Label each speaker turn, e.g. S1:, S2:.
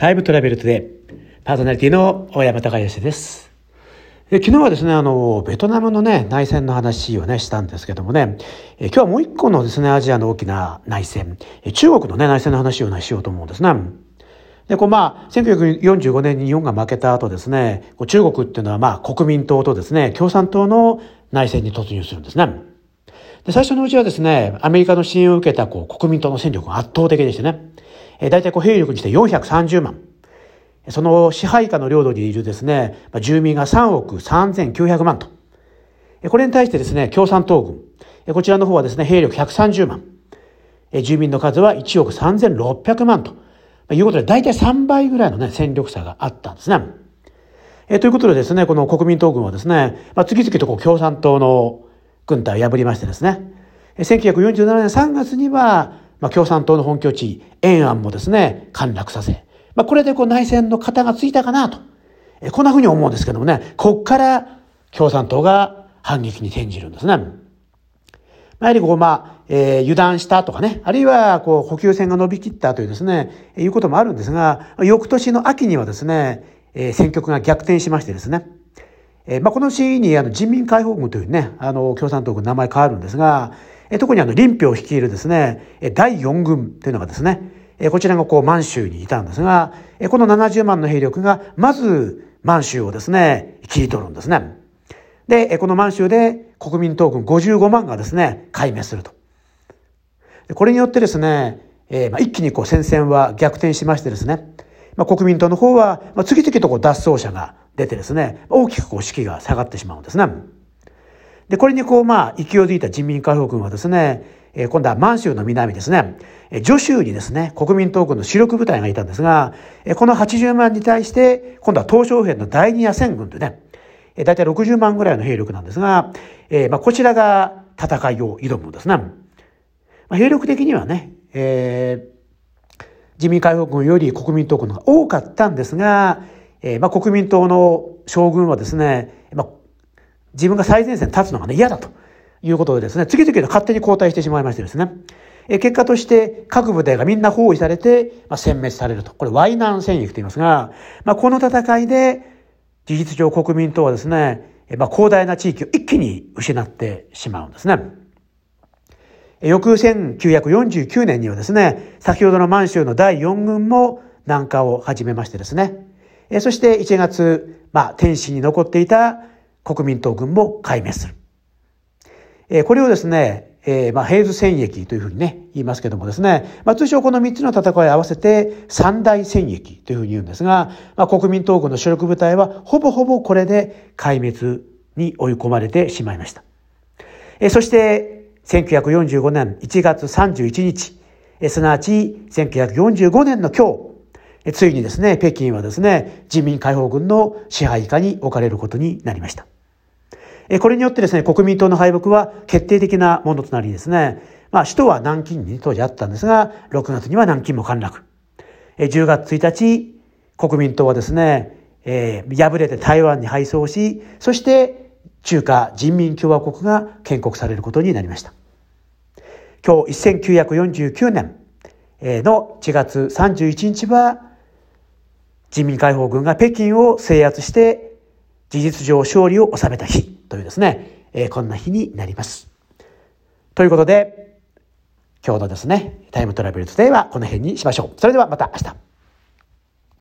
S1: タイムトラベルトでパーソナリティの大山隆義です。昨日はですね、あの、ベトナムのね、内戦の話をね、したんですけどもね、え今日はもう一個のですね、アジアの大きな内戦、中国のね、内戦の話をね、しようと思うんですね。で、こうまあ、1945年に日本が負けた後ですね、こう中国っていうのはまあ、国民党とですね、共産党の内戦に突入するんですね。で、最初のうちはですね、アメリカの支援を受けたこう国民党の戦力が圧倒的でしてね、えー、大体こう兵力にして430万。その支配下の領土にいるですね、住民が3億3900万と。これに対してですね、共産党軍。こちらの方はですね、兵力130万。住民の数は1億3600万と。いうことで、大体3倍ぐらいのね、戦力差があったんですね。えということでですね、この国民党軍はですね、まあ、次々とこう共産党の軍隊を破りましてですね、1947年3月には、まあ、共産党の本拠地、延安もですね、陥落させ、まあ、これでこう内戦の型がついたかなと、えこんなふうに思うんですけどもね、こっから共産党が反撃に転じるんですね。まあ、やはりこう、まあ、えー、油断したとかね、あるいはこう補給線が伸びきったというですね、いうこともあるんですが、翌年の秋にはですね、えー、戦局が逆転しましてですね、えー、まあ、このシーンにあの人民解放軍というね、あの共産党軍名前変わるんですが、特にあの、林彪を率いるですね、第4軍というのがですね、こちらがこう満州にいたんですが、この70万の兵力が、まず満州をですね、切り取るんですね。で、この満州で国民党軍55万がですね、壊滅すると。これによってですね、え、まあ、一気にこう戦線は逆転しましてですね、まあ、国民党の方は、次々とこう脱走者が出てですね、大きくこう士気が下がってしまうんですね。で、これにこう、まあ、勢いづいた人民解放軍はですね、え、今度は満州の南ですね、えー、徐州にですね、国民党軍の主力部隊がいたんですが、え、この80万に対して、今度は東小兵の第二野戦軍というね、え、大体60万ぐらいの兵力なんですが、え、まあ、こちらが戦いを挑むんですね。まあ、兵力的にはね、えー、自民解放軍より国民党軍が多かったんですが、え、まあ、国民党の将軍はですね、まあ、自分が最前線に立つのがね、嫌だということでですね、次々と勝手に交代してしまいましてですね、え結果として各部隊がみんな包囲されて、まあ、殲滅されると。これ、ワイナン戦役と言いますが、まあ、この戦いで、事実上国民党はですね、まあ、広大な地域を一気に失ってしまうんですね。翌1949年にはですね、先ほどの満州の第4軍も南下を始めましてですね、そして1月、まあ、天津に残っていた国民党軍も壊滅する。えこれをですね、えー、まあ、平図戦役というふうにね、言いますけどもですね、まあ、通称この3つの戦いを合わせて三大戦役というふうに言うんですが、まあ、国民党軍の主力部隊はほぼほぼこれで壊滅に追い込まれてしまいました。えー、そして、1945年1月31日、えー、すなわち1945年の今日、ついにですね、北京はですね、人民解放軍の支配下に置かれることになりました。これによってですね、国民党の敗北は決定的なものとなりですね、まあ、首都は南京に当時あったんですが、6月には南京も陥落。10月1日、国民党はですね、えー、敗れて台湾に敗走し、そして中華人民共和国が建国されることになりました。今日1949年の1月31日は、人民解放軍が北京を制圧して事実上勝利を収めた日。というですね、えー、こんな日になります。ということで、今日のですね、タイムトラベルトデイはこの辺にしましょう。それではまた明日。